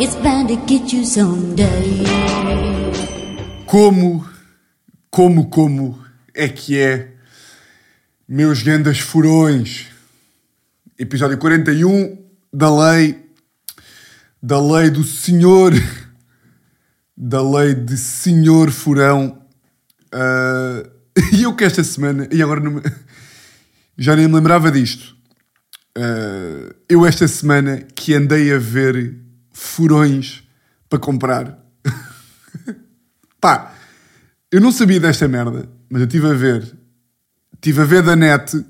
It's bound to get you someday. Como, como, como é que é, meus grandes furões? Episódio 41 da lei, da lei do senhor, da lei de senhor furão. Ah, E eu que esta semana, e agora me- já nem me lembrava disto. Ah, eu esta semana que andei a ver furões para comprar. Pá, eu não sabia desta merda, mas eu estive a ver. Estive a ver da net.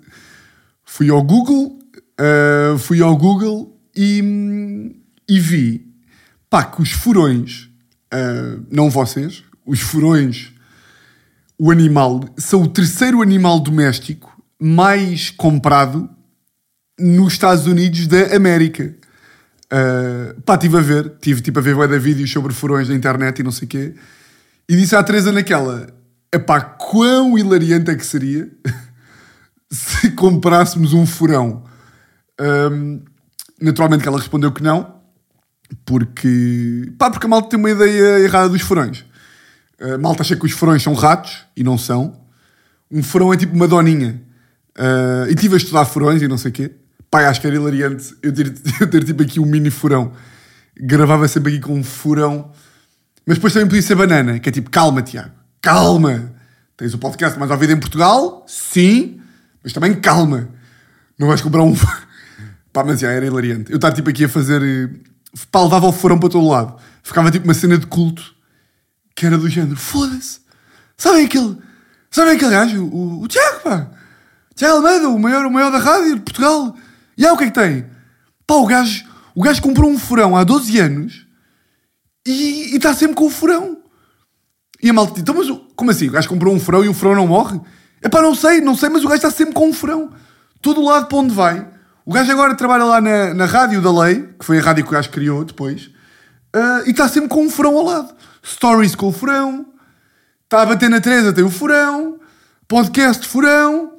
Fui ao Google, ah, fui ao Google e, e vi pá, que os furões, ah, não vocês, os furões, o animal, são o terceiro animal doméstico mais comprado nos Estados Unidos da América. Uh, pá, estive a ver, tive tipo a ver de vídeos sobre furões na internet e não sei o quê, e disse à Teresa naquela: epá, quão hilariante é que seria se comprássemos um furão. Um, naturalmente que ela respondeu que não, porque, pá, porque a malta tem uma ideia errada dos furões. A malta acha que os furões são ratos e não são. Um furão é tipo uma doninha. Uh, e estive a estudar furões e não sei o quê. Pai, acho que era hilariante eu ter, eu ter tipo aqui um mini furão. Gravava sempre aqui com um furão. Mas depois também podia ser banana, que é tipo, calma, Tiago, calma. Tens o podcast mais ouvido em Portugal? Sim. Mas também calma. Não vais comprar um... Pá, mas já, era hilariante. Eu estava tipo aqui a fazer... eh, Pá, levava o furão para todo lado. Ficava tipo uma cena de culto que era do género, foda-se. Sabem aquele... Sabem aquele gajo? O, o Tiago, pá. Tiago Almeida, o maior, o maior da rádio de Portugal. E aí o que é que tem? Pá, o gajo, o gajo comprou um furão há 12 anos e está sempre com o furão. E a malta diz, então mas como assim? O gajo comprou um furão e o furão não morre? É pá, não sei, não sei, mas o gajo está sempre com um furão. Todo lado para onde vai. O gajo agora trabalha lá na, na rádio da lei, que foi a rádio que o gajo criou depois, ah, e está sempre com um furão ao lado. Stories com o furão, está a bater na Teresa, tem o furão, podcast furão,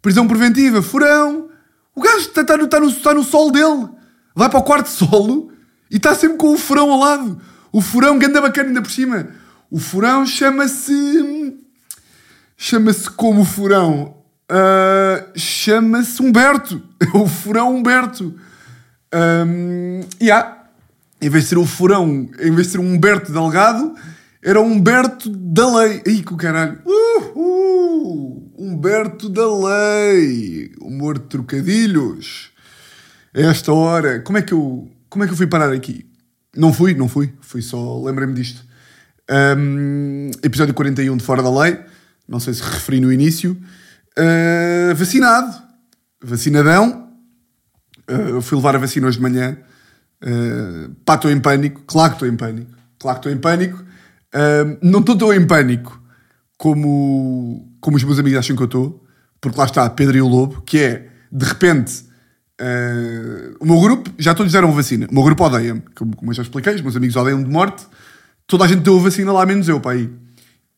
prisão preventiva, furão. O gajo está, está no, está, no, está no sol dele. Vai para o quarto solo e está sempre com o furão ao lado. O furão que anda bacana ainda por cima. O furão chama-se. Chama-se como furão? Ah, chama-se Humberto. É o furão Humberto. Um, e há. Em vez de ser o furão, em vez de ser um Humberto Delgado, era um Humberto da lei. Ih, que o caralho. Uhul! Humberto da lei. Humor de trocadilhos. A esta hora. Como é que eu, como é que eu fui parar aqui? Não fui, não fui. Fui só, lembrei-me disto. Um, episódio 41 de Fora da Lei. Não sei se referi no início. Uh, vacinado. Vacinadão. Uh, eu fui levar a vacina hoje de manhã. Uh, pá, estou em pânico. Claro que estou em pânico. Claro que estou em pânico. Uh, não estou tão em pânico como, como os meus amigos acham que eu estou. Porque lá está Pedro e o Lobo, que é, de repente, uh, o meu grupo, já todos deram vacina. O meu grupo odeia-me. Como, como eu já expliquei, os meus amigos odeiam-me de morte. Toda a gente deu a vacina lá, menos eu, pá, aí.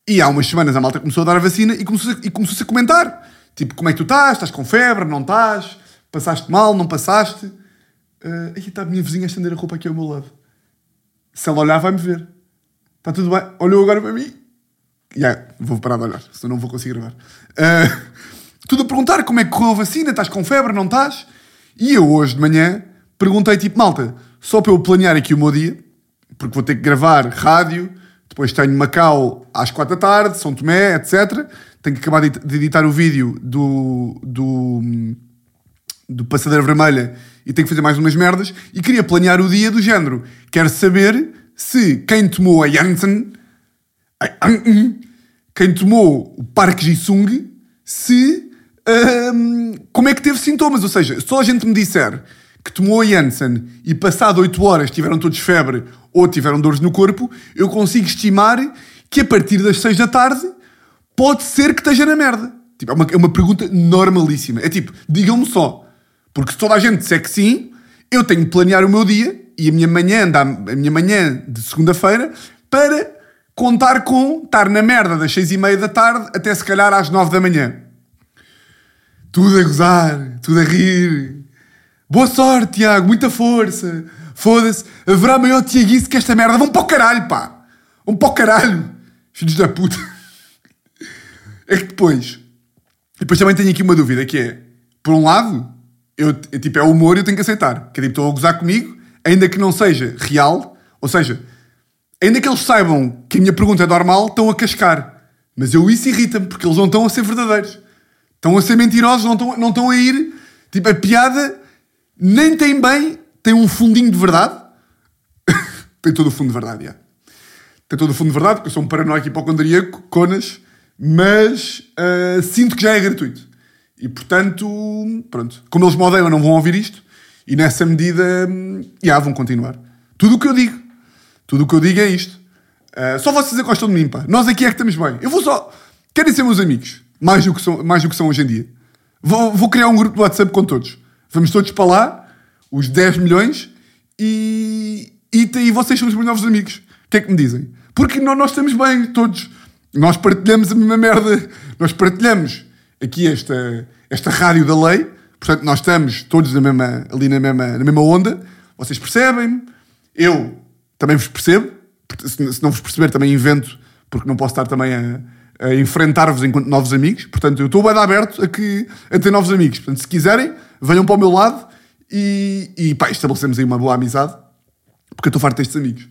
E há umas semanas a malta começou a dar a vacina e começou-se e começou a comentar. Tipo, como é que tu estás? Estás com febre? Não estás? Passaste mal? Não passaste? Uh, aí está a minha vizinha a estender a roupa aqui ao meu lado. Se ela olhar, vai-me ver. Está tudo bem? Olhou agora para mim? Já, vou parar de olhar, senão não vou conseguir gravar. Uh, tudo a perguntar como é que correu a vacina, estás com febre, não estás? E eu hoje de manhã perguntei tipo, malta, só para eu planear aqui o meu dia, porque vou ter que gravar rádio, depois tenho Macau às quatro da tarde, São Tomé, etc. Tenho que acabar de editar o vídeo do, do, do Passadeira Vermelha e tenho que fazer mais umas merdas. E queria planear o dia do género. Quero saber se quem tomou a Janssen, quem tomou o Park Ji-sung, se hum, como é que teve sintomas. Ou seja, se toda a gente me disser que tomou a Janssen e passado 8 horas tiveram todos febre ou tiveram dores no corpo, eu consigo estimar que a partir das 6 da tarde pode ser que esteja na merda. Tipo, é, uma, é uma pergunta normalíssima. É tipo, digam-me só. Porque se toda a gente disser que sim, eu tenho de planear o meu dia e a minha manhã, a minha manhã de segunda-feira para contar com estar na merda das 6 e meia da tarde até se calhar às 9 da manhã. Tudo a gozar, tudo a rir. Boa sorte, Tiago, muita força. Foda-se, haverá maior tiaguice que esta merda. Vão para o caralho, pá. Vão para o caralho. Filhos da puta. É que depois. Depois também tenho aqui uma dúvida que é, por um lado, eu, é, tipo, é o humor eu tenho que aceitar. Que é tipo, estão a gozar comigo, ainda que não seja real, ou seja, ainda que eles saibam que a minha pergunta é normal, estão a cascar. Mas eu isso irrita-me, porque eles não estão a ser verdadeiros. Estão a ser mentirosos, não estão, não estão a ir. Tipo, a piada nem tem bem, tem um fundinho de verdade. tem todo o fundo de verdade, já. Tem todo o fundo de verdade, porque eu sou um paranoico hipocondríaco, conas, mas uh, sinto que já é gratuito. E portanto, pronto. Como eles me odeiam, não vão ouvir isto. E nessa medida, já vão continuar. Tudo o que eu digo. Tudo o que eu digo é isto. Uh, só vocês é que gostam de mim, pá. Nós aqui é que estamos bem. Eu vou só. Querem ser meus amigos. Mais do que são, mais do que são hoje em dia. Vou, vou criar um grupo de WhatsApp com todos. Vamos todos para lá, os 10 milhões, e, e, e vocês são os meus novos amigos. O que é que me dizem? Porque nós, nós estamos bem, todos. Nós partilhamos a mesma merda. Nós partilhamos aqui esta, esta rádio da lei. Portanto, nós estamos todos na mesma, ali na mesma, na mesma onda. Vocês percebem-me. Eu também vos percebo. Se, não vos perceber, também invento, porque não posso estar também a, a enfrentar-vos enquanto novos amigos. Portanto, eu estou bem aberto a, que, a ter novos amigos. Portanto, se quiserem, venham para o meu lado e, e pá, estabelecemos aí uma boa amizade. Porque eu estou farto destes amigos.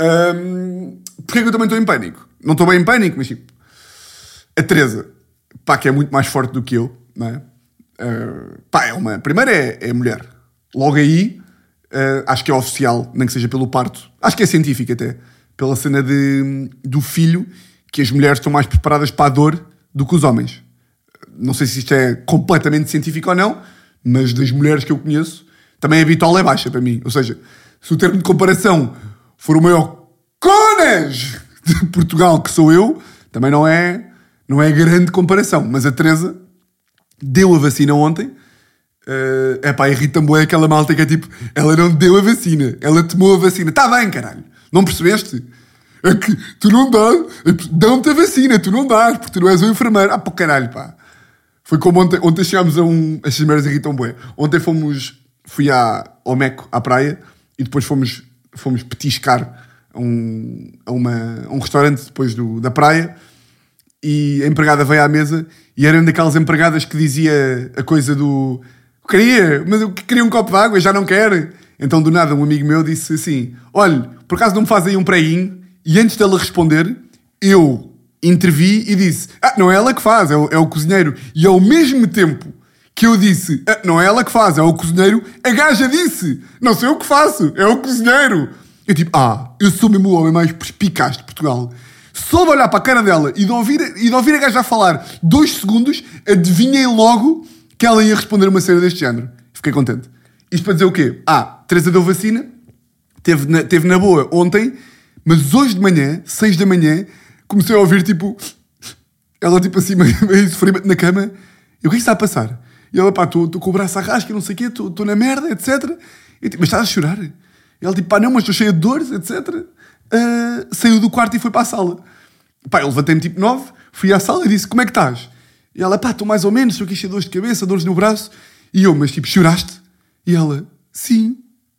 Um, Porquê que eu também estou em pânico? Não estou bem em pânico, mas tipo... A Teresa, pá, que é muito mais forte do que eu, não é? Uh, pá, é uma... Primeiro é, é mulher. Logo aí, uh, acho que é oficial, nem que seja pelo parto. Acho que é científico até. Pela cena de, do filho, que as mulheres estão mais preparadas para a dor do que os homens. Não sei se isto é completamente científico ou não, mas das mulheres que eu conheço, também a bitola é baixa para mim. Ou seja, se o termo de comparação for o maior conas de Portugal, que sou eu, também não é, não é grande comparação. Mas a Teresa deu a vacina ontem. Uh, é pá, irrita-me bem aquela malta que é tipo, ela não deu a vacina, ela tomou a vacina. Está bem, caralho. Não percebeste? É que tu não dás, dão-te a vacina, tu não dás, porque tu não és um enfermeiro. Ah, pô, caralho, pá. Foi como ontem, ontem chegámos a um. As merdas irritam bem. Ontem fomos. Fui à, ao Meco, à praia, e depois fomos, fomos petiscar a um, a uma, a um restaurante depois do, da praia. E a empregada veio à mesa e era uma daquelas empregadas que dizia a coisa do. Queria, mas eu queria um copo de água, já não quero. Então, do nada, um amigo meu disse assim: Olha, por acaso não me faz aí um preguinho? E antes dela responder, eu intervi e disse: Ah, não é ela que faz, é o, é o cozinheiro. E ao mesmo tempo que eu disse: ah, Não é ela que faz, é o cozinheiro, a gaja disse: Não sou eu que faço, é o cozinheiro. Eu tipo: Ah, eu sou mesmo o homem mais perspicaz de Portugal. Só de olhar para a cara dela e de ouvir, e de ouvir a gaja falar dois segundos, adivinhei logo que ela ia responder uma cena deste género. Fiquei contente. Isto para dizer o quê? Ah, Teresa deu vacina, teve na, teve na boa ontem, mas hoje de manhã, seis da manhã, comecei a ouvir tipo. Ela tipo assim, meio, meio sofrimento na cama. E o que é que está a passar? E ela, pá, estou com o braço à rasca, não sei o quê, estou na merda, etc. Tipo, mas estás a chorar? E ela tipo, pá, não, mas estou cheia de dores, etc. Uh, saiu do quarto e foi para a sala. Pá, eu levantei-me tipo nove, fui à sala e disse, como é que estás? E ela, pá, estou mais ou menos, cheio de dores de cabeça, dores no braço. E eu, mas tipo, choraste? E ela, sim.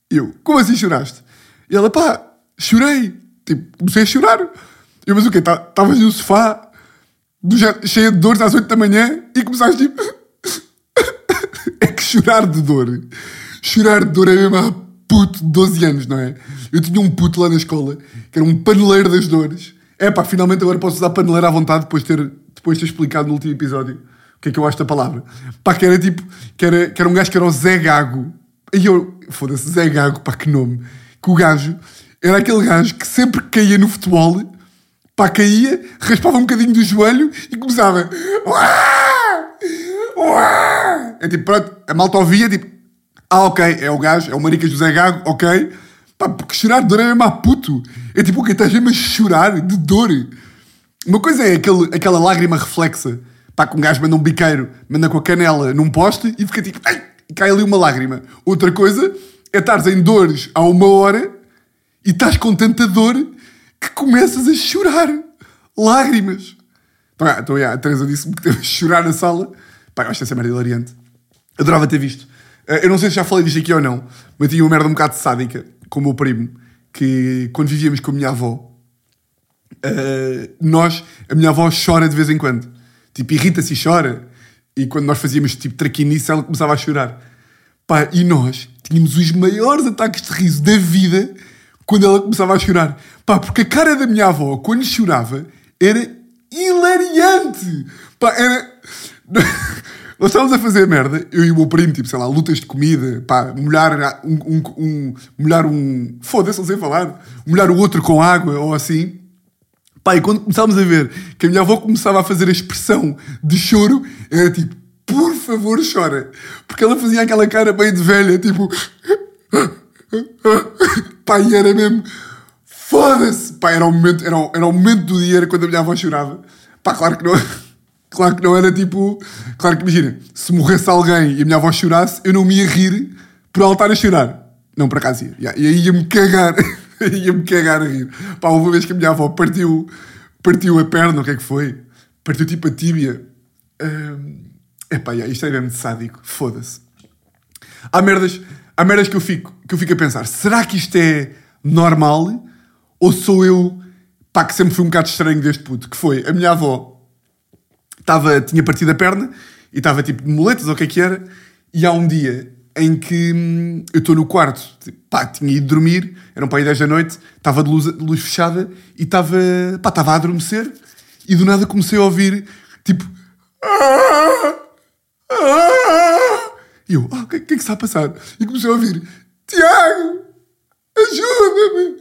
Eu, como assim choraste? E ela, pá, chorei. Tipo, comecei a chorar. Eu, mas o quê? Estavas tá, no sofá, cheia de dores às oito da manhã e começaste tipo. é que chorar de dor. Chorar de dor é mesmo a puto de 12 anos, não é? Eu tinha um puto lá na escola que era um paneleiro das dores. É pá, finalmente agora posso usar paneleiro à vontade depois de ter, depois de ter explicado no último episódio o que é que eu acho da palavra. Pá, que era tipo, que era, que era um gajo que era o Zé Gago. E eu, foda-se, Zé Gago, pá, que nome. Que o gajo era aquele gajo que sempre que caía no futebol, pá, caía, raspava um bocadinho do joelho e começava. É tipo, pronto, a malta ouvia, tipo, ah, ok, é o gajo, é o marica José Gago, ok. Pá, porque chorar de dor é mesmo a puto. É tipo, o que estás mesmo a chorar de dor. Uma coisa é aquele, aquela lágrima reflexa, pá, que um gajo manda um biqueiro, manda com a canela num poste e fica tipo, ai, e cai ali uma lágrima. Outra coisa é estares em dores há uma hora e estás com tanta dor que começas a chorar. Lágrimas. Então, então yeah, a Teresa disse-me que teve a chorar na sala. Pá, eu acho essa merda hilariante. Adorava ter visto. Eh, eu não sei se já falei disto aqui ou não, mas tinha uma merda um bocado sádica, com o meu primo que quando vivíamos com a minha avó, uh, nós, a minha avó chora de vez em quando. Tipo, irrita-se e chora. E quando nós fazíamos tipo traquinice, ela começava a chorar. Pá, e nós tínhamos os maiores ataques de riso da vida quando ela começava a chorar. Pá, porque a cara da minha avó, quando chorava, era hilariante. Pá, era. Nós estávamos a fazer merda, eu e o meu primo, tipo, sei lá, lutas de comida, pá, molhar um. um, um molhar um. Foda-se, não sei falar. Molhar o outro com água ou assim. Pá, e quando começámos a ver que a minha avó começava a fazer a expressão de choro, era tipo, por favor, chora. Porque ela fazia aquela cara bem de velha, tipo. Pá, e era mesmo. Foda-se! Pá, era o, momento, era, o, era o momento do dia, era quando a minha avó chorava. Pá, claro que não. Claro que não era tipo. Claro que imagina, se morresse alguém e a minha avó chorasse, eu não me ia rir por ela estar a chorar. Não, para casa ia. E aí ia-me cagar. ia-me cagar a rir. Pá, uma vez que a minha avó partiu, partiu a perna, o que é que foi? Partiu tipo a tíbia. Uh, epá, yeah, isto é mesmo sádico. Foda-se. Há merdas, há merdas que, eu fico, que eu fico a pensar. Será que isto é normal? Ou sou eu, pá, que sempre fui um bocado estranho deste puto? Que foi, a minha avó tava, tinha partido a perna e estava tipo de muletas ou o que é que era. E há um dia em que hum, eu estou no quarto, tipo, pá, tinha ido dormir, eram para aí 10 da noite, estava de luz, luz fechada e estava, pá, estava a adormecer e do nada comecei a ouvir, tipo... E eu, ah, o que, que é que está a passar? E comecei a ouvir, Tiago, ajuda-me,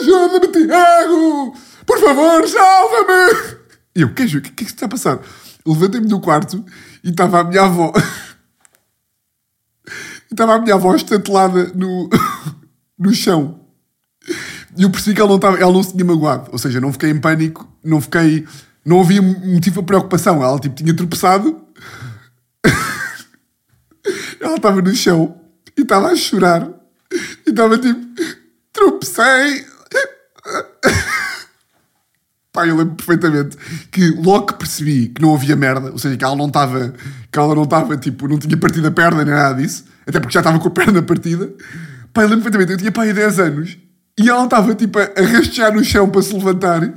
ajuda-me, Tiago, por favor, salva-me. E eu, o que, que, que é que está a passar? Levantei-me do quarto e estava a minha avó... estava a minha avó estatelada no, no chão. E eu percebi que ela não, estava, ela não se tinha magoado. Ou seja, não fiquei em pânico, não fiquei. Não havia motivo para preocupação. Ela tipo, tinha tropeçado. ela estava no chão e estava a chorar. E estava tipo, tropecei. Pá, eu lembro perfeitamente que logo que percebi que não havia merda, ou seja, que ela não estava, que ela não estava, tipo, não tinha partido a perna nem nada disso, até porque já estava com a perna partida. Pá, eu lembro perfeitamente, eu tinha pai 10 anos e ela estava, tipo, a, rastejar no chão para se levantar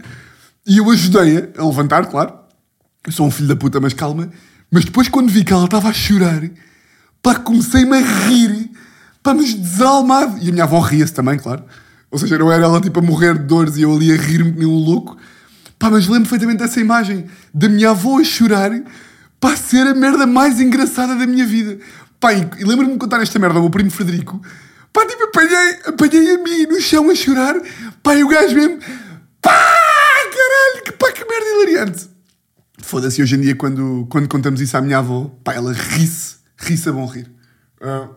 e eu ajudei-a a levantar, claro. Eu sou um filho da puta, mas calma. Mas depois, quando vi que ela estava a chorar, pá, comecei-me a rir, pá, mas desalmado. E a minha avó ria-se também, claro. Ou seja, não era ela, tipo, a morrer de dores e eu ali a rir-me nem um louco. Pá, mas lembro perfeitamente dessa imagem da minha avó a chorar para ser a merda mais engraçada da minha vida. Pá, e, lembro-me de contar esta merda ao meu primo Frederico. Pá, tipo, apanhei, apanhei a mim no chão a chorar. Pá, e o gajo mesmo. Pá, caralho, que, pá, que merda hilariante. Foda-se, hoje em dia, quando, quando contamos isso à minha avó, pá, ela ri-se, ri-se a bom rir. Uh,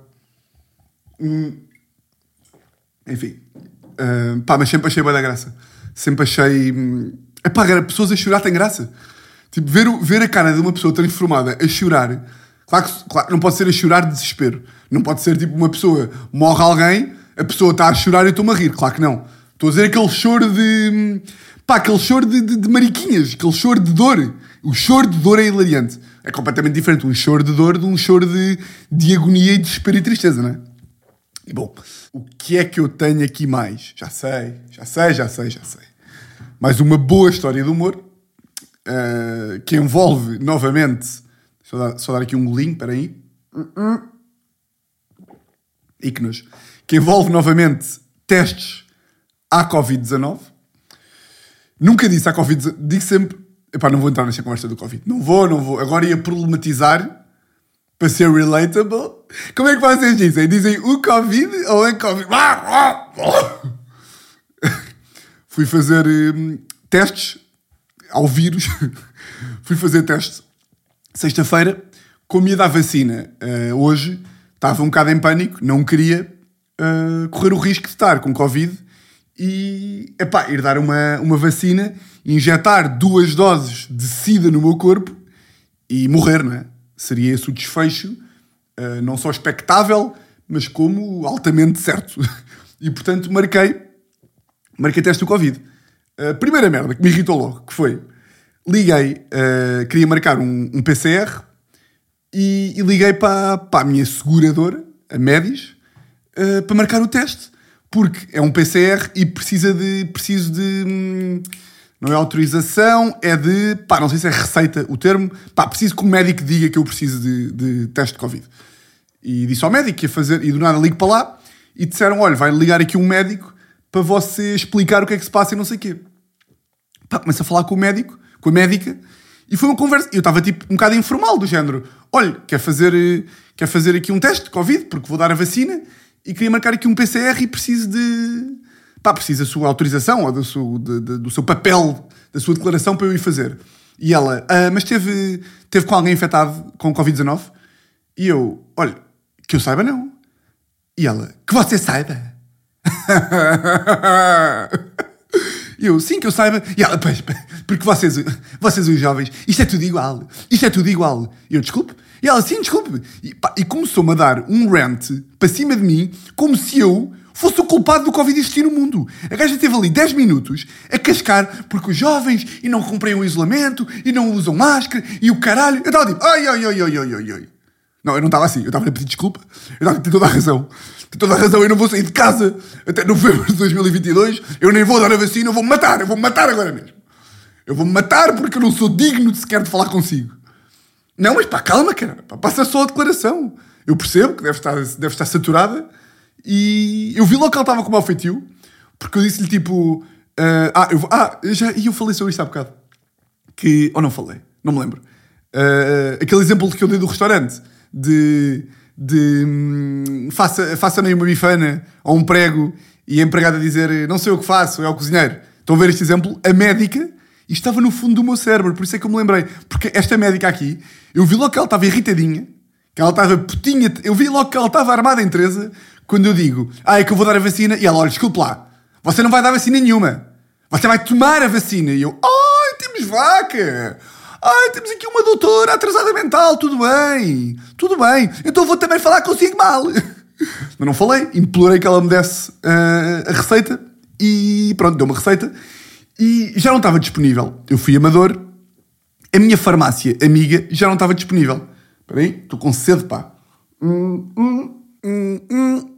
enfim, uh, pá, mas sempre achei boa da graça. Sempre achei. Hum, Epá, pessoas a chorar tem graça. Tipo, ver, ver a cara de uma pessoa transformada a chorar, claro que claro, não pode ser a chorar de desespero. Não pode ser tipo uma pessoa, morre alguém, a pessoa está a chorar e eu estou-me a rir. Claro que não. Estou a dizer aquele choro de. pá, aquele choro de, de, de, mariquinhas, aquele choro de dor. O choro de dor é hilariante. É completamente diferente um choro de dor de um choro de, de agonia e desespero e tristeza, não é? E bom, o que é que eu tenho aqui mais? Já sei, já sei, já sei, já sei mais uma boa história de humor uh, que envolve novamente. Eu dar, só dar aqui um golinho, espera aí. E que envolve novamente testes à Covid-19. Nunca disse à Covid-19. Digo sempre. Epá, não vou entrar nesta conversa do Covid. Não vou, não vou. Agora ia problematizar para ser relatable. Como é que vocês dizem? Dizem o Covid ou é Covid? Fui fazer hum, testes ao vírus. fui fazer testes sexta-feira. Como ia dar vacina uh, hoje, estava um bocado em pânico, não queria uh, correr o risco de estar com Covid e epá, ir dar uma, uma vacina, injetar duas doses de sida no meu corpo e morrer, não é? Seria esse o desfecho, uh, não só expectável, mas como altamente certo. E portanto marquei marquei teste do Covid. Uh, primeira merda que me irritou logo, que foi, liguei, uh, queria marcar um, um PCR e, e, liguei para, para a minha seguradora, a Médis, uh, para marcar o teste, porque é um PCR e precisa de. Preciso de. hum, Não é autorização, é de. Pá, não sei se é receita o termo. Pá, preciso que o médico diga que eu preciso de, de teste de Covid. E disse ao médico que ia fazer, e do nada ligo para lá e disseram: olha, vai ligar aqui um médico para você explicar o que é que se passa e não sei o quê. Pá, começo a falar com o médico, com a médica, e foi uma conversa. Eu estava tipo um bocado informal, do género: olha, quer fazer, eh, quer fazer aqui um teste de Covid, porque vou dar a vacina, e queria marcar aqui um PCR e preciso de. Pá, preciso da sua autorização ou do seu, de- de- do seu papel, da sua declaração para eu ir fazer. E ela, "Ah, mas teve, teve com alguém infectado com Covid-19? E eu, olha, que eu saiba não. E ela, que você saiba. Eu, sim, que eu saiba. E ela, pois, porque vocês, vocês os jovens, isto é tudo igual. Isto é tudo igual. Eu, desculpe. E ela, sim, desculpe. E, e começou-me a dar um rant para cima de mim, como se eu fosse o culpado do Covid existir no mundo. A gaja teve ali 10 minutos a cascar porque os jovens e não cumprem o isolamento e não usam máscara e o caralho. Eu estava tipo, ai, ai, ai, ai, ai, ai, ai. Não, eu não estava assim. Eu estava a pedir desculpa. Eu estava a ter toda a razão. Tem toda a razão. Eu não vou sair de casa até novembro de 2022. Eu nem vou dar a vacina. Eu vou-me matar. Eu vou-me matar agora mesmo. Eu vou-me matar porque eu não sou digno de sequer de falar consigo. Não, mas pá, calma, cara. Pá, passa só a declaração. Eu percebo que deve estar, deve estar saturada. E eu vi logo que ela estava com mau feitio. Porque eu disse-lhe tipo... ah, ah, eu, ah, já, e eu falei sobre isto há bocado. Que... Ou não falei. Não me lembro. Ah, aquele exemplo que eu dei do restaurante. De... de hum, faça, faça-me uma bifana ou um prego e a empregada dizer não sei o que faço, é o cozinheiro. Estão a ver este exemplo? A médica e estava no fundo do meu cérebro, por isso é que eu me lembrei. Porque esta médica aqui, eu vi logo que ela estava irritadinha, que ela estava putinha, eu vi logo que ela estava armada em Teresa, quando eu digo, ah, é que eu vou dar a vacina, e ela, olha, desculpe lá, você não vai dar vacina nenhuma, você vai tomar a vacina. E eu, ai, temos vaca, ai, temos aqui uma doutora atrasada mental, tudo bem, tudo bem, então vou também falar consigo mal. Mas não falei, implorei que ela me desse ah, a receita, e pronto, deu uma receita, e já não estava disponível. Eu fui amador, a minha farmácia amiga já não estava disponível. Espera aí, estou com sede, pá. Hum, hum, hum, hum.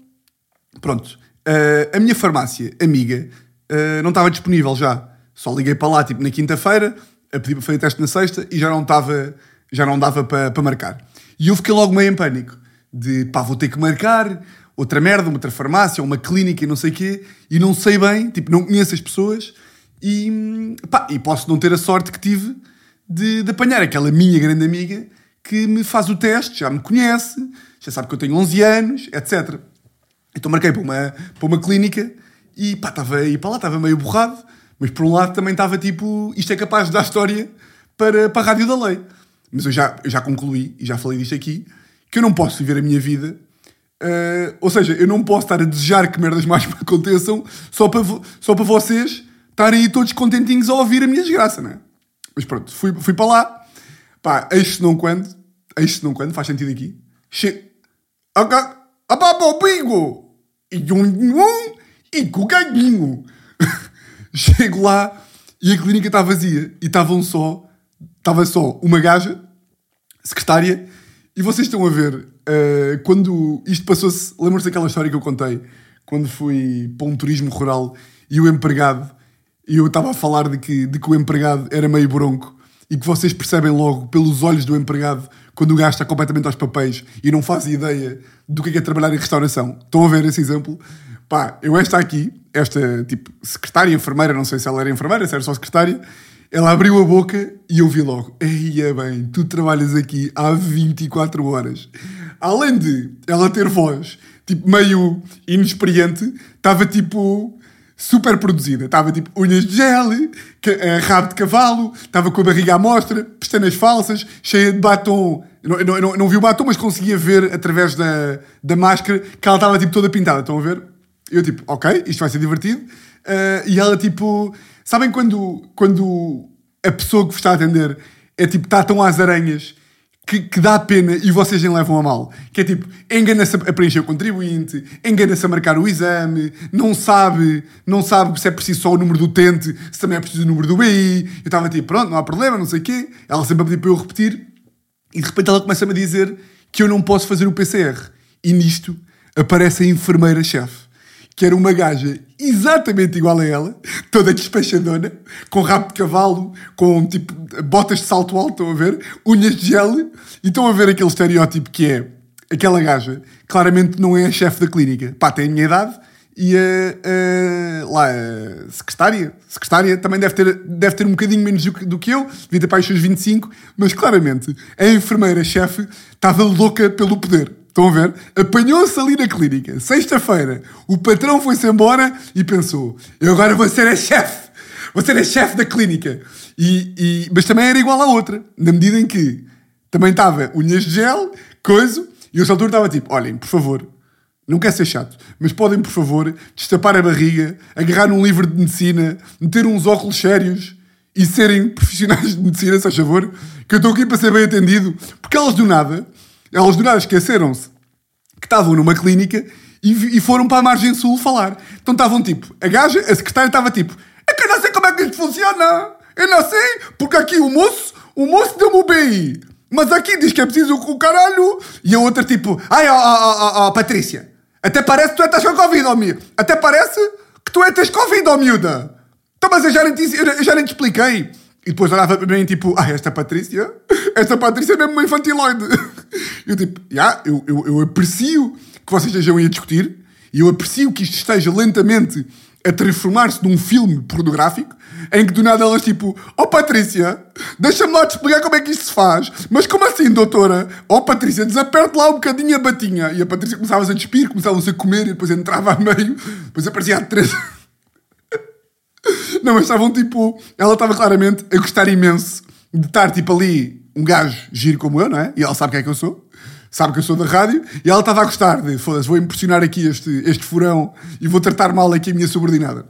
Pronto. Uh, a minha farmácia amiga uh, não estava disponível já. Só liguei para lá, tipo, na quinta-feira, a pedir para fazer teste na sexta e já não estava, já não dava para, para marcar. E eu fiquei logo meio em pânico. De, pá, vou ter que marcar outra merda, uma outra farmácia, uma clínica e não sei o quê. E não sei bem, tipo, não conheço as pessoas. E, pá, e posso não ter a sorte que tive de, de apanhar aquela minha grande amiga que me faz o teste, já me conhece, já sabe que eu tenho 11 anos, etc. Então marquei para uma, para uma clínica e pá, estava aí para lá, estava meio borrado, mas por um lado também estava tipo, isto é capaz de dar história para, para a Rádio da Lei. Mas eu já, eu já concluí, e já falei disto aqui, que eu não posso viver a minha vida. eh, ou seja, eu não posso estar a desejar que merdas mais me aconteçam só para, só para vocês estarem aí todos contentinhos a ouvir a minha desgraça, não é? Mas pronto, fui, fui para lá. Pá, eis não quando, eis não quando, faz sentido aqui. Che... Apá, pá, o bingo! E um, um, e com o. Chego lá e a clínica está vazia. E estavam só, estava só uma gaja, secretária, e vocês estão a ver, eh, quando isto passou-se, lembram-se daquela história que eu contei, quando fui para um turismo rural e o empregado, e eu estava a falar de que, de que o empregado era meio bronco, e que vocês percebem logo pelos olhos do empregado quando o gajo está completamente aos papéis e não faz ideia do que é, que é trabalhar em restauração. Estão a ver esse exemplo? Pá, eu esta aqui, esta tipo secretária, enfermeira, não sei se ela era enfermeira, se era só secretária, ela abriu a boca e eu vi logo: Eia bem, tu trabalhas aqui há 24 horas. Além de ela ter voz, tipo, meio inexperiente, estava tipo super produzida. Estava tipo unhas de gel, eh, rabo de cavalo, estava com a barriga à mostra, pestanas falsas, cheia de batom. Eu não, eu não, eu não vi o batom, mas conseguia ver através da, da máscara que ela estava tipo toda pintada. Estão a ver? Eu tipo, ok, isto vai ser divertido. Eh, e ela tipo, sabem quando, quando a pessoa que vos está a atender é tipo, está tão às aranhas que, que dá pena e vocês nem levam a mal. Que é tipo, engana-se a preencher o contribuinte, engana-se a marcar o exame, não sabe, não sabe se é preciso só o número do utente, se também é preciso o número do BI. Eu estava tipo, pronto, não há problema, não sei o quê. Ela sempre a pedir para eu repetir. E de repente ela começa-me a dizer que eu não posso fazer o PCR. E nisto aparece a enfermeira-chefe. Que era uma gaja exatamente igual a ela, toda despachadona, com rabo de cavalo, com tipo botas de salto alto, estão a ver? Unhas de gel, e estão a ver aquele estereótipo que é aquela gaja, claramente não é a chefe da clínica. Pá, tem a minha idade e a, a, lá, a secretária, secretária também deve ter, deve ter um bocadinho menos do que, do que eu, ter para os seus 25, mas claramente a enfermeira-chefe estava louca pelo poder. Estão a ver? Apanhou-se ali na clínica. Sexta-feira, o patrão foi-se embora e pensou: eu agora vou ser a chefe. Vou ser a chefe da clínica. E, e, mas também era igual à outra, na medida em que também estava unhas de gel, coisa, e o altura estava tipo: olhem, por favor, não quer ser chato, mas podem, por favor, destapar a barriga, agarrar num livro de medicina, meter uns óculos sérios e serem profissionais de medicina, se faz favor, que eu estou aqui para ser bem atendido, porque elas do nada elas do nada esqueceram-se que estavam numa clínica e, e, foram para a margem sul falar. Então estavam tipo, a gaja, a secretária estava tipo, é que eu não sei como é que isto funciona. Eu não sei, porque aqui o moço, o moço deu-me o BI. Mas aqui diz que é preciso o caralho. E a outra tipo, ai, ó, ó, ó, Patrícia, até parece que tu estás com Covid, ó miúda. Até parece que tu estás Covid, ó miúda. Então, mas eu já nem te, eu já nem te expliquei. E depois olhava para mim tipo, ah, esta Patrícia, esta Patrícia é mesmo uma infantiloide. Eu tipo, yeah, eu, eu, eu aprecio que vocês estejam aí a discutir e eu aprecio que isto esteja lentamente a transformar-se num filme pornográfico em que do nada elas tipo, oh Patrícia, deixa-me lá te explicar como é que isto se faz. Mas como assim, doutora? Oh Patrícia, desaperte lá um bocadinho a batinha. E a Patrícia começava a despir, começavam-se a comer e depois entrava a meio, depois aparecia a Teresa. Não, mas estavam tipo. Ela estava claramente a gostar imenso de estar tipo ali, um gajo giro como eu, não é? E ela sabe quem é que eu sou. Sabe que eu sou da rádio. E ela estava a gostar de, foda-se, vou impressionar aqui este, este furão e vou tratar mal aqui a minha subordinada.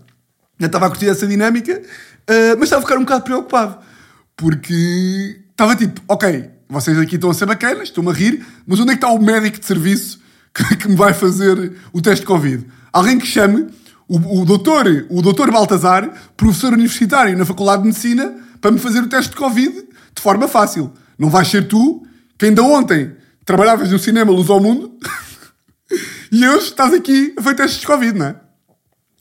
Eu estava a curtir essa dinâmica, uh, mas estava a ficar um bocado preocupado. Porque estava tipo, ok, vocês aqui estão a ser bacanas, estão-me a rir, mas onde é que está o médico de serviço que, que me vai fazer o teste de Covid? Alguém que chame o, o, doutor, o doutor Baltazar, professor universitário na Faculdade de Medicina, para me fazer o teste de Covid de forma fácil. Não vais ser tu, que ainda ontem trabalhavas no cinema Luz ao Mundo, e hoje estás aqui a fazer testes de Covid, não é?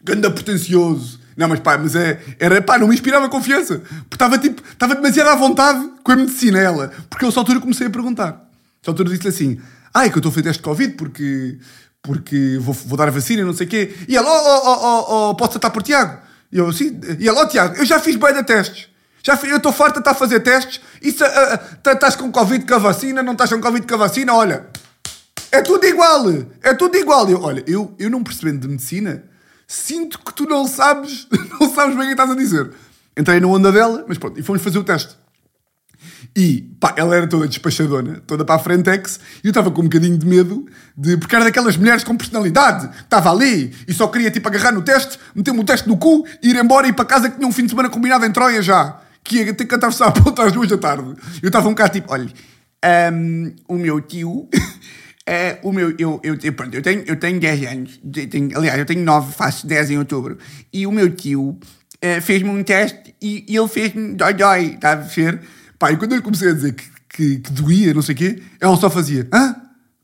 Ganda pretencioso. Não, mas pá, mas é, era, pá, não me inspirava confiança. Porque estava tipo, estava demasiado à vontade com a medicina, ela. Porque eu, só altura, comecei a perguntar. Só altura disse-lhe assim, ah, é que eu estou a fazer teste de Covid porque porque vou, vou dar a vacina, não sei o quê. E ela, oh, oh, oh, posso tratar por Tiago? E eu, sim. E ela, oh, Tiago, eu já fiz bem de testes. Já eu estou farta de fazer testes. E se uh, estás com Covid com a vacina, não estás com Covid com a vacina, olha, é tudo igual. É tudo igual. Eu, olha, eu, eu não percebendo de medicina, sinto que tu não sabes, não sabes bem o que estás a dizer. Entrei na onda dela, mas pronto, e fomos fazer o teste. E, pá, ela era toda despachadona, toda para a frentex, e eu estava com um bocadinho de medo, de, porque era daquelas mulheres com personalidade, estava ali e só queria, tipo, agarrar no teste, meter-me o teste no cu, ir embora e ir para casa que tinha um fim de semana combinado em Troia já, que ia ter que atravessar a ponta às duas da tarde. Eu estava um bocado tipo, olha, um, o meu tio. É, o meu, eu, eu, eu, pronto, eu, tenho, eu tenho 10 anos, tenho, aliás, eu tenho 9, faço 10 em outubro, e o meu tio uh, fez-me um teste e, e ele fez-me dói-dói, está a ver? Pá, e quando eu comecei a dizer que, que, que doía, não sei o quê, ela só fazia, hã?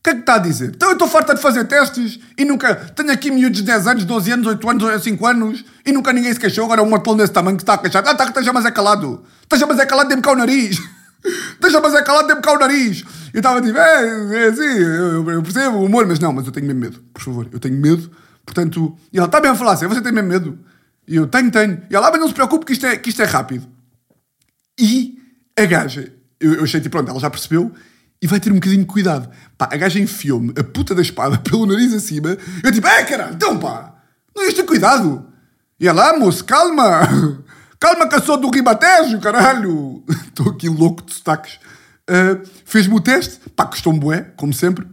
Que é que está a dizer? Então eu estou farta de fazer testes e nunca. Tenho aqui miúdos de 10 anos, 12 anos, 8 anos, 5 anos e nunca ninguém se queixou. Agora um martelo desse tamanho que está a queixar. Ah, tá, esteja mais é calado. Esteja mais é calado, dê-me cá o nariz. Esteja mais é calado, dê-me cá o nariz. Eu estava tipo, é, é assim, eu, eu, percebo o humor, mas não, mas eu tenho mesmo medo, por favor. Eu tenho medo, portanto. E ela está bem a falar assim, você tem mesmo medo? E eu tenho, tenho. E ela, ah, mas não se preocupe que isto é, que isto é rápido. E a gaja, eu, eu achei tipo, pronto, ela já percebeu e vai ter um bocadinho de cuidado. Pá, a gaja enfiou-me a puta da espada pelo nariz acima. Eu tipo, é caralho, então pá, não ias ter cuidado. E ela, ah, moço, calma, calma que eu sou do Ribatejo, caralho. Estou aqui louco de sotaques. Uh, Fez-me o teste, pá, custou-me bué, como sempre.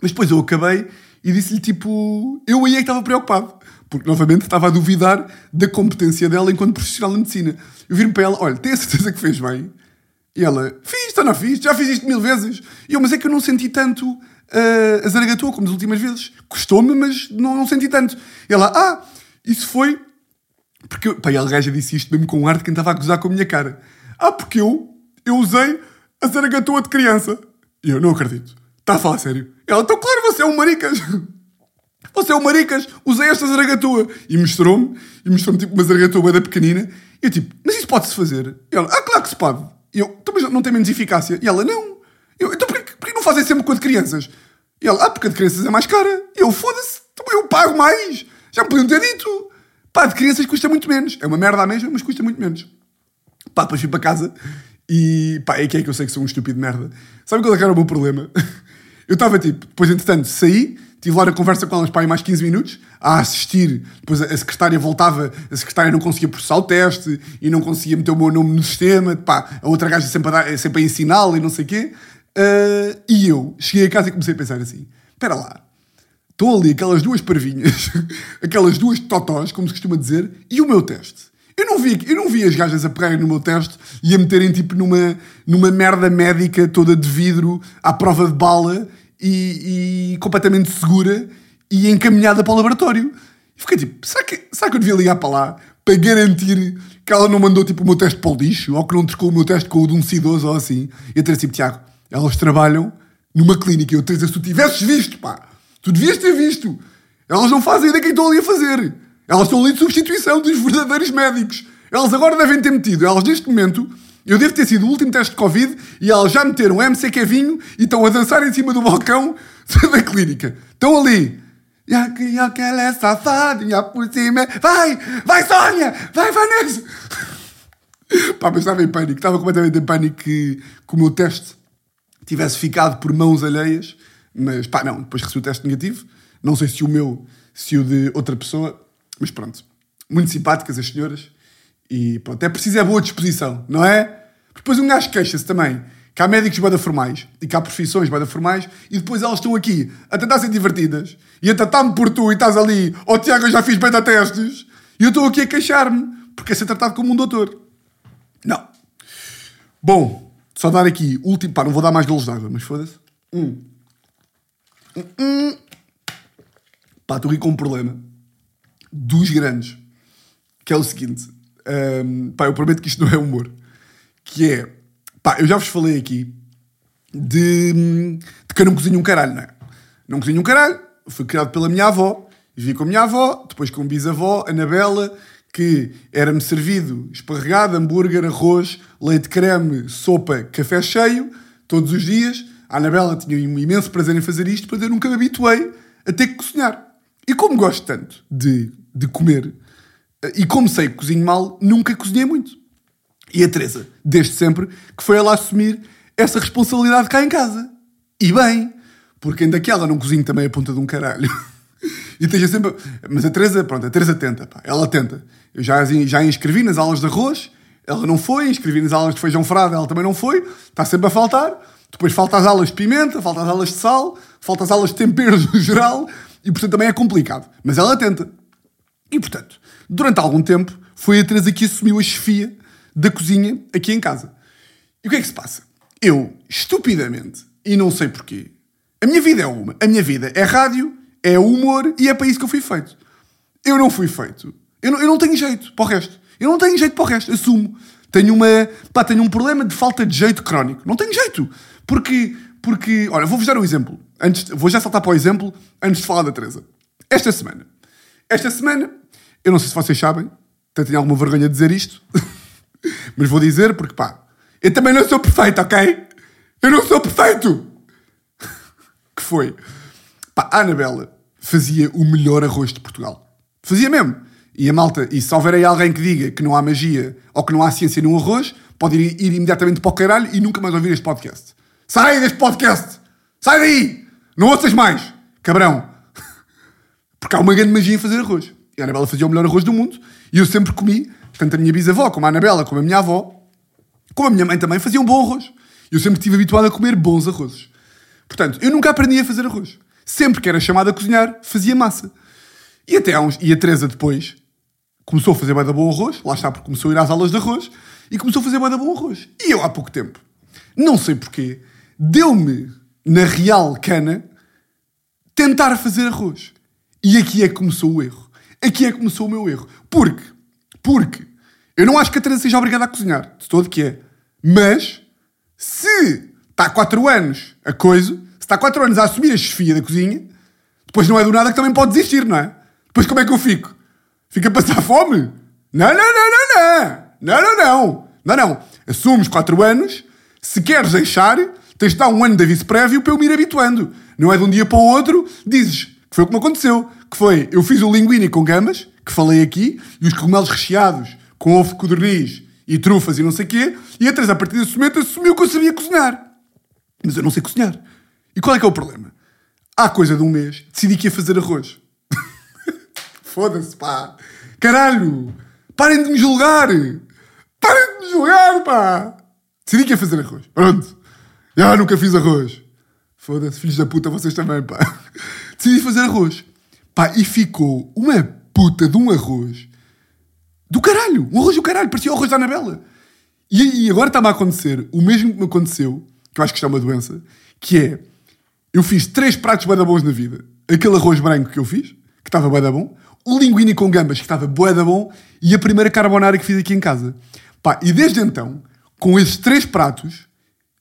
Mas depois eu acabei e disse-lhe tipo, eu aí é que estava preocupado. Porque novamente estava a duvidar da competência dela enquanto profissional de medicina. Eu viro para ela, olha, tem a certeza que fez bem? E ela, ou não fiz, já fiz isto mil vezes. E eu, mas é que eu não senti tanto uh, a zaragatua como das últimas vezes. Custou-me, mas não, não, senti tanto. E ela, ah, isso foi. Porque, pá, e a gaja disse isto mesmo com um ar de quem estava a gozar com a minha cara. Ah, porque eu, eu usei a zaragatua de criança. E eu, não acredito. Está a falar sério? Ela, então claro, você é um maricas. Você é o maricas, usei esta zaragatua. E mostrou-me, e mostrou-me tipo uma zaragatua da pequenina. E eu tipo, mas isso pode-se fazer? E ela, ah, claro que se pode. E eu, então, mas não tem menos eficácia. E ela, não. Eu, então porquê, porquê não fazem sempre com a de crianças? E ela, ah, porque a de crianças é mais cara. E eu, foda-se, então eu pago mais. Já me podiam ter dito. Pá, de crianças custa muito menos. É uma merda à mesma, mas custa muito menos. Pá, depois fui para casa e pá, é que é que eu sei que sou um estúpido de merda. Sabe qual é que era o meu problema? Eu estava tipo, depois entretanto saí, tive lá a conversa com elas para aí mais 15 minutos, a assistir, depois a secretária voltava, a secretária não conseguia processar o teste e não conseguia meter o meu nome no sistema, pá, a outra gaja sempre a, sempre a ensiná-la e não sei o quê. Uh, e eu cheguei a casa e comecei a pensar assim: espera lá, estão ali aquelas duas parvinhas, aquelas duas totós, como se costuma dizer, e o meu teste. Eu não vi, eu não vi as gajas a pegarem no meu teste e a meterem tipo numa, numa merda médica toda de vidro à prova de bala e, e completamente segura e encaminhada para o laboratório. E fiquei tipo, será que, será que eu devia ligar para lá para garantir que ela não mandou tipo o meu teste para o lixo ou que não trocou o meu teste com o de um cidoso ou assim? E eu teria tipo, Tiago, elas trabalham numa clínica. Eu teria se tu tivesses visto, pá, tu devias ter visto. Elas não fazem ideia quem estão ali a fazer. Elas estão ali de substituição dos verdadeiros médicos. Elas agora devem ter metido, elas neste momento, eu devo ter sido o último teste de Covid e elas já meteram MC Kevinho e estão a dançar em cima do balcão da clínica. Estão ali. E aquela é safadinha por cima. Vai! Vai, Sónia! Vai, Vanessa! Pá, mas estava em pânico. Estava completamente em pânico que, que o meu teste tivesse ficado por mãos alheias. Mas, pá, não. Depois recebi o teste negativo. Não sei se o meu, se o de outra pessoa. Mas pronto, muito simpáticas as senhoras. E pronto, é preciso é boa disposição, não é? Depois um gajo queixa-se também que há médicos bada formais e que há profissões bada formais e depois elas estão aqui a tentar ser divertidas e a tratar-me por tu e estás ali, oh Tiago, eu já fiz beta-testes e eu estou aqui a queixar-me porque é ser tratado como um doutor. Não. Bom, só dar aqui último, pá, não vou dar mais golos d'água, mas foda-se. Hum. Hum, hum. Pá, estou aqui com um problema dos grandes, que é o seguinte. Um, pá, eu prometo que isto não é humor. Que é, pá, eu já vos falei aqui de, de que eu não cozinho um caralho, não é? Não cozinho um caralho, fui criado pela minha avó, vivi com a minha avó, depois com a bisavó, Anabela, que era-me servido esparregado, hambúrguer, arroz, leite creme, sopa, café cheio, todos os dias. A Anabela tinha um imenso prazer em fazer isto, mas eu nunca me habituei a ter que cozinhar. E como gosto tanto de, de comer, e como sei que cozinho mal, nunca cozinhei muito. E a Teresa, desde sempre, que foi ela assumir essa responsabilidade cá em casa. E bem, porque ainda que ela não cozinhe também a ponta de um caralho. e esteja sempre. Mas a Teresa, pronto, a Teresa tenta, pá, ela tenta. Eu já, já inscrevi nas aulas de arroz, ela não foi, inscrevi nas aulas de feijão frado, ela também não foi, está sempre a faltar. Depois falta as aulas de pimenta, falta as aulas de sal, falta as aulas de temperos no geral, e portanto também é complicado. Mas ela tenta. E portanto, durante algum tempo, foi a Teresa que assumiu a chefia da cozinha aqui em casa. E o que é que se passa? Eu, estupidamente, e não sei porquê, a minha vida é uma. A minha vida é rádio, é humor e é para isso que eu fui feito. Eu não fui feito. Eu não, eu não tenho jeito para o resto. Eu não tenho jeito para o resto, assumo. Tenho, uma, pá, tenho um problema de falta de jeito crónico. Não tenho jeito. Porque, porque olha, vou-vos dar um exemplo. Antes, vou já saltar para o exemplo antes de falar da Teresa. Esta semana. Esta semana, eu não sei se vocês sabem, até tenho alguma vergonha de dizer isto, mas vou dizer porque, pá, eu também não sou perfeito, ok? Eu não sou perfeito! que foi? Pá, a Anabela fazia o melhor arroz de Portugal. Fazia mesmo. E a malta, e se houver aí alguém que diga que não há magia ou que não há ciência num arroz, pode ir, ir imediatamente para o caralho e nunca mais ouvir este podcast. Sai deste podcast! Sai daí! Não ouças mais, cabrão. Porque há uma grande magia em fazer arroz. E a Anabela fazia o melhor arroz do mundo. E eu sempre comi, tanto a minha bisavó, como a Anabela, como a minha avó, como a minha mãe também, faziam bom arroz. Eu sempre estive habituado a comer bons arrozes. Portanto, eu nunca aprendi a fazer arroz. Sempre que era chamado a cozinhar, fazia massa. E até uns... E a Teresa depois começou a fazer bem da bom arroz. Lá está, porque começou a ir às aulas de arroz. E começou a fazer bem da bom arroz. E eu, há pouco tempo, não sei porquê, deu-me na real cana tentar fazer arroz. E aqui é que começou o erro. Aqui é que começou o meu erro. Porque, porque, eu não acho que a Teresa seja obrigada a cozinhar, de todo que é. Mas, se está há 4 anos a coisa, se está há 4 anos a assumir a chefia da cozinha, Depois não é do nada que também pode desistir, não é? Depois como é que eu fico? Fica a passar fome? Não, não, não, não, não. Não, não, não. Não, não. Assumes 4 anos. Se queres deixar, tens de dar um ano de aviso prévio para eu me ir habituando. Não é de um dia para o outro, dizes. Que foi o que me aconteceu. Que foi, eu fiz o linguine com gamas, que falei aqui, e os cogumelos recheados com ovo codorniz e trufas e não sei o quê, e a Teresa, a partir desse momento, assumiu que eu sabia cozinhar. Mas eu não sei cozinhar. E qual é que é o problema? Há coisa de um mês, decidi que ia fazer arroz. Foda-se, pá. Caralho! Parem de me julgar! Parem de me julgar, pá! Decidi que ia fazer arroz. Pronto. Já nunca fiz arroz. Foda-se, filhos da puta, vocês também, pá. Decidi fazer arroz. Pá, e ficou uma puta de um arroz do caralho. Um arroz do caralho. Parecia o arroz da Anabela. E, e agora está-me a acontecer o mesmo que me aconteceu, que eu acho que isto é uma doença, que é, eu fiz três pratos bué da bons na vida. Aquele arroz branco que eu fiz, que estava bué da bom, o linguine com gambas, que estava bué da bom, e a primeira carbonara que fiz aqui em casa. Pá, e desde então, com esses três pratos,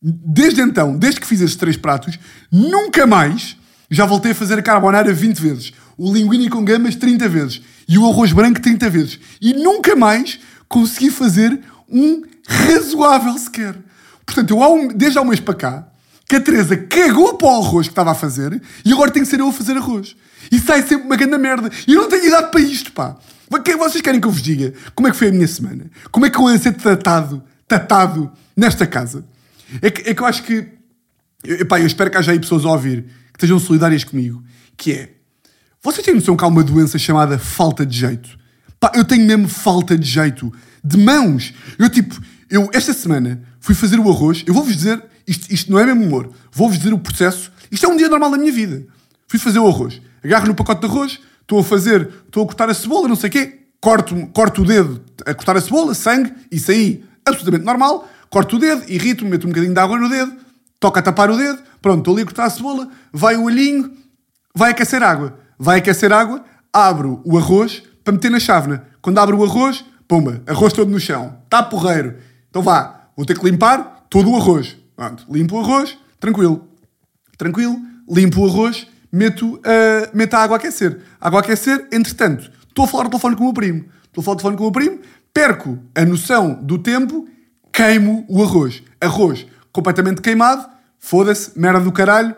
desde então, desde que fiz esses três pratos, nunca mais já voltei a fazer a carbonara 20 vezes. O linguine com gambas 30 vezes. E o arroz branco 30 vezes. E nunca mais consegui fazer um razoável sequer. Portanto, eu desde há um mês para cá, que a Teresa cagou para o arroz que estava a fazer e agora tem que ser eu a fazer arroz. E sai sempre uma grande merda. E eu não tenho idade para isto, pá. Vocês querem que eu vos diga? Como é que foi a minha semana? Como é que eu ando a ser tratado, tratado nesta casa? É que, é que eu acho que... Eu, pá, eu espero que haja aí pessoas a ouvir que estejam solidárias comigo. Que é... Vocês têm noção que há uma doença chamada falta de jeito? Pá, eu tenho mesmo falta de jeito. De mãos. Eu, tipo... Eu, esta semana, fui fazer o arroz. Eu vou-vos dizer... Isto, isto não é mesmo humor. Vou-vos dizer o processo. Isto é um dia normal da minha vida. Fui fazer o arroz. Agarro no pacote de arroz. Estou a fazer... Estou a cortar a cebola, não sei o quê. Corto, corto o dedo a cortar a cebola, sangue. Isso aí, absolutamente normal. Corto o dedo, irrito-me, meto um bocadinho de água no dedo. Toca a tapar o dedo. Pronto, estou ali a cortar a cebola. Vai o olhinho. Vai aquecer água. Vai aquecer água. Abro o arroz para meter na chávena. Quando abro o arroz, pumba, arroz todo no chão. Está porreiro. Então vá, vou ter que limpar todo o arroz. Pronto, limpo o arroz, tranquilo. Tranquilo, limpo o arroz, meto, uh, meto a água a aquecer. Água a aquecer, entretanto, estou a falar no telefone com o meu primo. Estou a falar no telefone com o meu primo, perco a noção do tempo, queimo o arroz. Arroz completamente queimado, foda-se, merda do caralho,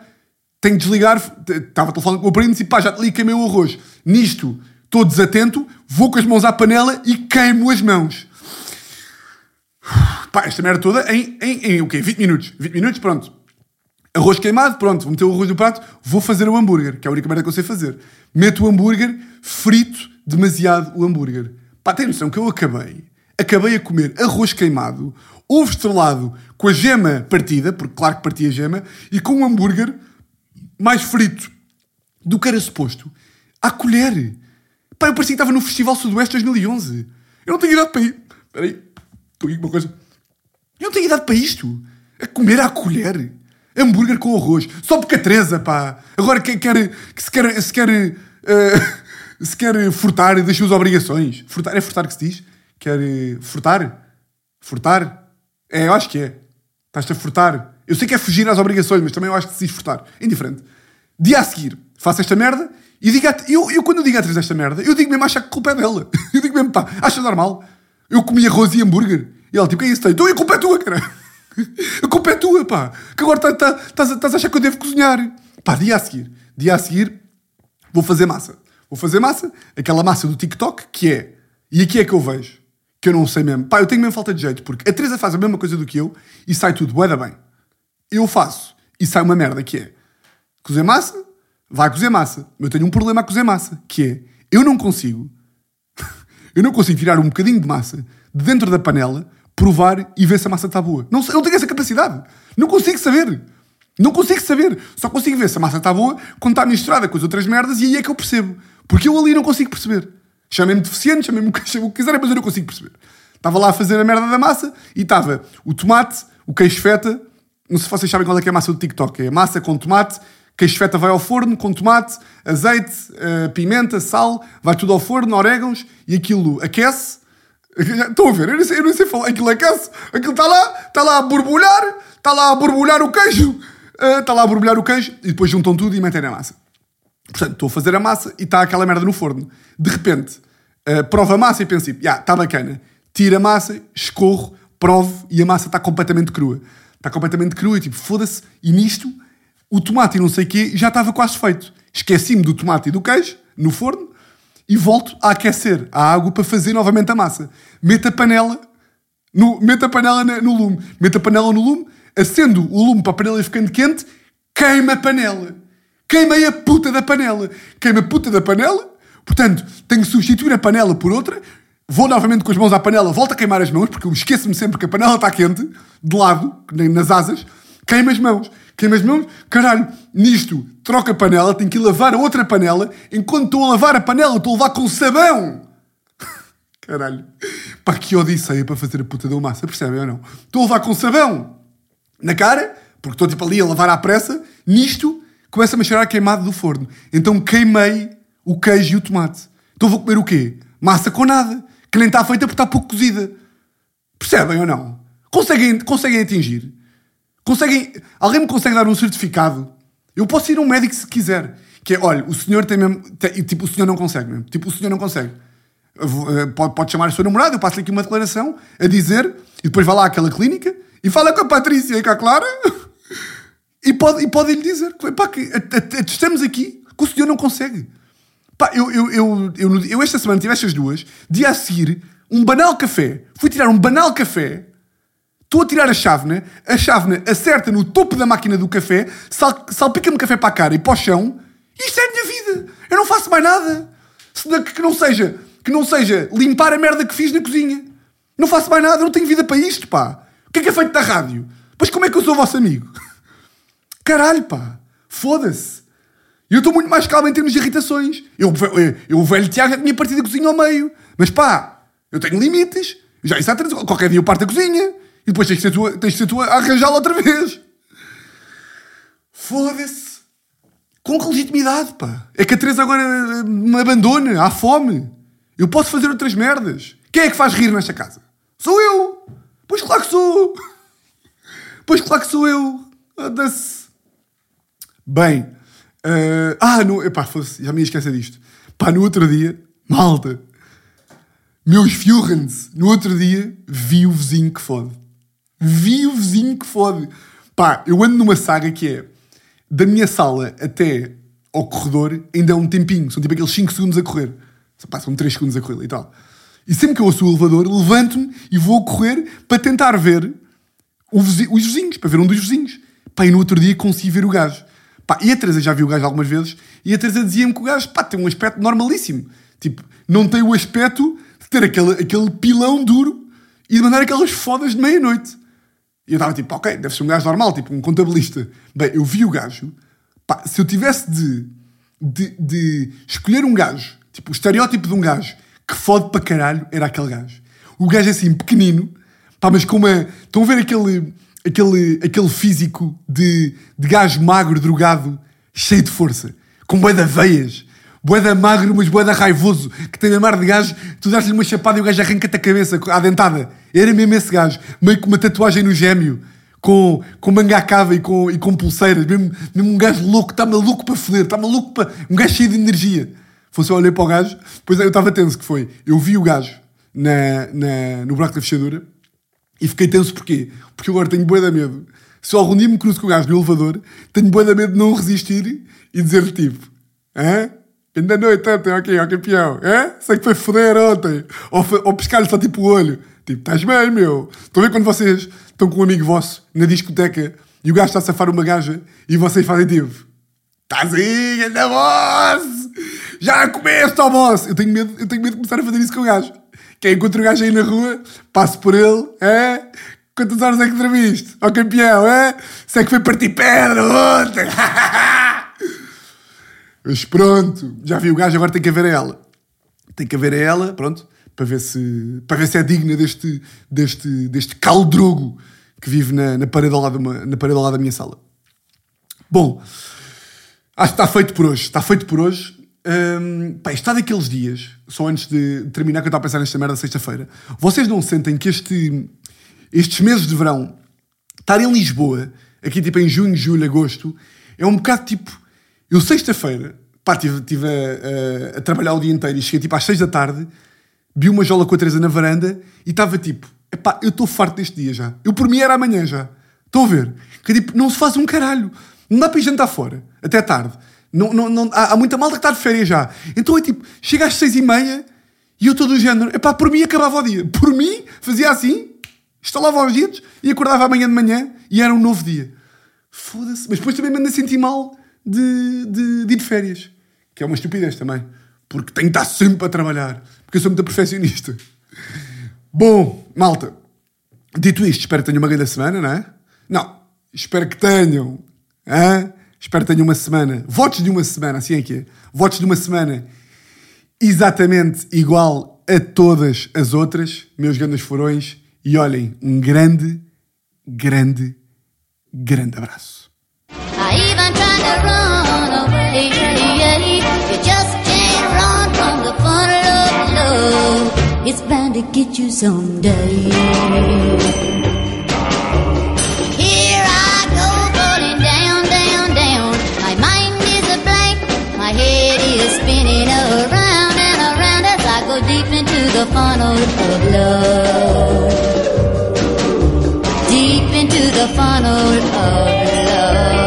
tenho de desligar. Estava telefone com o primo e pá, já te li, queimei o arroz. Nisto, estou desatento, vou com as mãos à panela e queimo as mãos. Pá, esta merda toda em, em, em o quê? 20 minutos. 20 minutos, pronto. Arroz queimado, pronto, vou meter o arroz no prato, vou fazer o hambúrguer, que é a única merda que eu sei fazer. Meto o hambúrguer, frito demasiado o hambúrguer. Pá, tem noção que eu acabei, acabei a comer arroz queimado, ovo estrelado com a gema partida, porque claro que parti a gema, e com um hambúrguer mais frito do que era suposto, à colher. Pá, eu parecia que estava no Festival Sudoeste 2011. Eu não tenho idade para ir. Espera aí, estou aqui com uma coisa. Eu não tenho idade para isto. A comer à colher. Hambúrguer com arroz. Só porque a Teresa, pá. Agora que quer, que se quer, se quer, uh, se quer furtar das suas obrigações. Furtar, é furtar que se diz? Quer uh, furtar? Furtar? É, eu acho que é. Estás-te a furtar. Eu sei que é fugir às obrigações, mas também eu acho que se furtar. Indiferente. Dia a seguir, faço esta merda e digo a, eu, eu quando eu digo a Teresa esta merda, eu digo mesmo achar que a culpa é dela. Eu digo mesmo, pá, acha normal? Eu comi arroz e hambúrguer. E ela, tipo, que é isso? Tem? Então a culpa é tua, cara. A culpa é tua, pá. Que agora estás tá, tá, tá, a achar que eu devo cozinhar. Pá, dia a seguir. Dia a seguir, vou fazer massa. Vou fazer massa, aquela massa do TikTok, que é... E aqui é que eu vejo. Que eu não sei mesmo. Pá, eu tenho mesmo falta de jeito, porque a Teresa faz a mesma coisa do que eu e sai tudo bué da bem. Eu faço e sai uma merda, que é... Cozer massa, vai cozer massa. Eu tenho um problema a cozer massa, que é... Eu não consigo... eu não consigo tirar um bocadinho de massa de dentro da panela provar e ver se a massa está boa. Não, eu não tenho essa capacidade. Não consigo saber. Não consigo saber. Só consigo ver se a massa está boa quando está misturada com as outras merdas e aí é que eu percebo. Porque eu ali não consigo perceber. Chamem-me deficiente, chamem-me o que quiserem, mas eu não consigo perceber. Estava lá a fazer a merda da massa e estava o tomate, o queijo feta. Não sei se vocês sabem qual é que é a massa do TikTok. É massa com tomate, queijo feta vai ao forno com tomate, azeite, uh, pimenta, sal, vai tudo ao forno, orégãos e aquilo aquece Estão a ver? Eu não sei, eu não sei falar. Aquilo aquece. Aquilo está lá, está lá a borbulhar, está lá a borbulhar o queijo. Está lá a borbulhar o queijo e depois juntam tudo e metem na massa. Portanto, estou a fazer a massa e está aquela merda no forno. De repente, uh, provo a massa e penso, tipo, já, está bacana. Tiro a massa, escorro, provo e a massa está completamente crua. Está completamente crua e tipo, foda-se. E nisto, o tomate e não sei o quê já estava quase feito. Esqueci-me do tomate e do queijo no forno e volto a aquecer a água para fazer novamente a massa. Meto a panela no, meto a panela no lume. Meto a panela no lume, acendo o lume para a panela ir ficando quente, queima a panela. Queimei a puta da panela. Queima a puta da panela. Portanto, tenho que substituir a panela por outra. Vou novamente com as mãos à panela, volto a queimar as mãos, porque eu esqueço-me sempre que a panela está quente, de lado, nas asas. Queima as mãos. Queima as mãos. Caralho, nisto, troca a panela, tenho que ir lavar a outra panela. Enquanto estou a lavar a panela, estou a levar com sabão. Caralho. Pá, que odisseia para fazer a puta da massa, percebem ou não? Estou a levar com sabão na cara, porque estou tipo ali a lavar à pressa. Nisto, começa-me a cheirar queimado do forno. Então queimei o queijo e o tomate. Então vou comer o quê? Massa com nada, que nem está feita porque está pouco cozida. Percebem ou não? Conseguem, conseguem atingir? Conseguem, alguém me consegue dar um certificado? Eu posso ir a um médico se quiser. Que é, olha, o senhor tem mesmo. Tem, tipo, o senhor não consegue mesmo. Tipo, o senhor não consegue. Eh, pode, pode chamar a sua namorada, eu passo-lhe aqui uma declaração a dizer, e depois vai lá àquela clínica e fala com a Patrícia e com a Clara e pode, e pode lhe dizer pá, que estamos aqui que o senhor não consegue. Pá, eu, eu, eu, eu, eu esta semana tive estas duas, dia a seguir, um banal café. Fui tirar um banal café, estou a tirar a chávena, a chávena acerta no topo da máquina do café, sal, salpica-me café para a cara e para o chão. Isto é a minha vida. Eu não faço mais nada. Se que não seja que não seja limpar a merda que fiz na cozinha. Não faço mais nada, não tenho vida para isto, pá. O que é que é feito da rádio? Pois como é que eu sou vosso amigo? Caralho, pá. Foda-se. E eu estou muito mais calmo em termos de irritações. Eu, eu, eu o velho Tiago já tinha partido a cozinha ao meio. Mas pá, eu tenho limites. Já isso há três... Qualquer dia eu parto a cozinha. E depois tens de ser tu, tens de ser tu a arranjá-la outra vez. Foda-se. Com que legitimidade, pá. É que a Teresa agora me abandona, há fome. Eu posso fazer outras merdas. Quem é que faz rir nesta casa? Sou eu! Pois claro que sou! Pois claro que sou eu! Foda-se! Bem. Uh, ah, no, epá, já me ia esquecer disto. Pá, no outro dia, malta. Meus Fjurgens, no outro dia, vi o vizinho que fode. Vi o vizinho que fode. Pá, eu ando numa saga que é da minha sala até ao corredor ainda é um tempinho. São tipo aqueles 5 segundos a correr. Passam 3 segundos a correr e tal. E sempre que eu ouço o elevador, levanto-me e vou correr para tentar ver vizinho, os vizinhos, para ver um dos vizinhos. Pá, e no outro dia consegui ver o gajo. Pá, e a Teresa já viu o gajo algumas vezes e a Teresa dizia-me que o gajo pá, tem um aspecto normalíssimo. Tipo, não tem o aspecto de ter aquele, aquele pilão duro e de mandar aquelas fodas de meia-noite. E eu estava tipo, ok, deve ser um gajo normal, tipo um contabilista. Bem, eu vi o gajo. Pá, se eu tivesse de, de, de escolher um gajo Tipo, o estereótipo de um gajo que fode para caralho era aquele gajo. O gajo assim, pequenino, pá, mas com uma. Estão a ver aquele, aquele, aquele físico de, de gajo magro, drogado, cheio de força, com boeda veias, boeda magro, mas boeda raivoso, que tem a mar de gajo, tu dás-lhe uma chapada e o gajo arranca-te a cabeça à dentada. Era mesmo esse gajo, meio com uma tatuagem no gêmeo, com, com manga cava e com, e com pulseiras, mesmo, mesmo um gajo louco, está maluco para foder, está maluco para. um gajo cheio de energia. Fosse eu olhei para o gajo, depois eu estava tenso, que foi, eu vi o gajo na, na, no buraco da fechadura e fiquei tenso porquê? Porque agora tenho bué de medo. Se algum dia me cruzo com o gajo no elevador, tenho bué de medo de não resistir e dizer-lhe tipo, hã? Ainda noite ontem, ok, ó campeão, hã? Sei que foi foder ontem. Ou, ou pescar-lhe só tipo o olho. Tipo, estás bem, meu. Estão a ver quando vocês estão com um amigo vosso na discoteca e o gajo está a safar uma gaja e vocês fazem tipo, estás aí, ainda boss! Já começo, ó boss! Eu tenho, medo, eu tenho medo de começar a fazer isso com o gajo. Que é encontro o gajo aí na rua, passo por ele, é? Quantas horas é que dormiste? Ó campeão, é? Sei que foi partir pedra ontem! Mas pronto, já vi o gajo, agora tem que haver a ela. Tem que haver a ela, pronto, para ver se, para ver se é digna deste, deste, deste caldrogo que vive na, na, parede ao lado na parede ao lado da minha sala. Bom, acho que está feito por hoje. Está feito por hoje. Um, pá, está daqueles dias, só antes de terminar, que eu estava a pensar nesta merda sexta-feira. Vocês não sentem que este, estes meses de verão, estar em Lisboa, aqui tipo em junho, julho, agosto, é um bocado tipo. Eu sexta-feira Pá, estive tive a, a- a trabalhar o dia inteiro e cheguei tipo às 6 da tarde, vi uma jola com a Teresa na varanda e estava tipo, epá, eu estou farto deste dia já. Eu por mim era amanhã já. Estão a ver? Que tipo, não se faz um caralho. Não dá para ir jantar fora, até tarde. Não, não, não, há, há muita malta que está de férias já. Então é tipo, chega às 6 e meia e eu estou do género, epá, por mim acabava o dia. Por mim, fazia assim, estalava os dedos e acordava amanhã de manhã e era um novo dia. Foda-se. Mas depois também me ando a sentir mal de, de, de ir de férias. Que é uma estupidez também. Porque tenho que estar sempre a trabalhar. Porque eu sou muito perfeccionista. Bom, malta. Dito isto, espero que tenham uma grande semana, não é? Não. Espero que tenham. hã? Espero que tenham uma semana. Votos de uma semana, assim é que é. Votos de uma semana exatamente igual a todas as outras, meus grandes furões. E olhem, um grande, grande, grande abraço. It's bound to get you someday. The funnel of love. Deep into the funnel of love.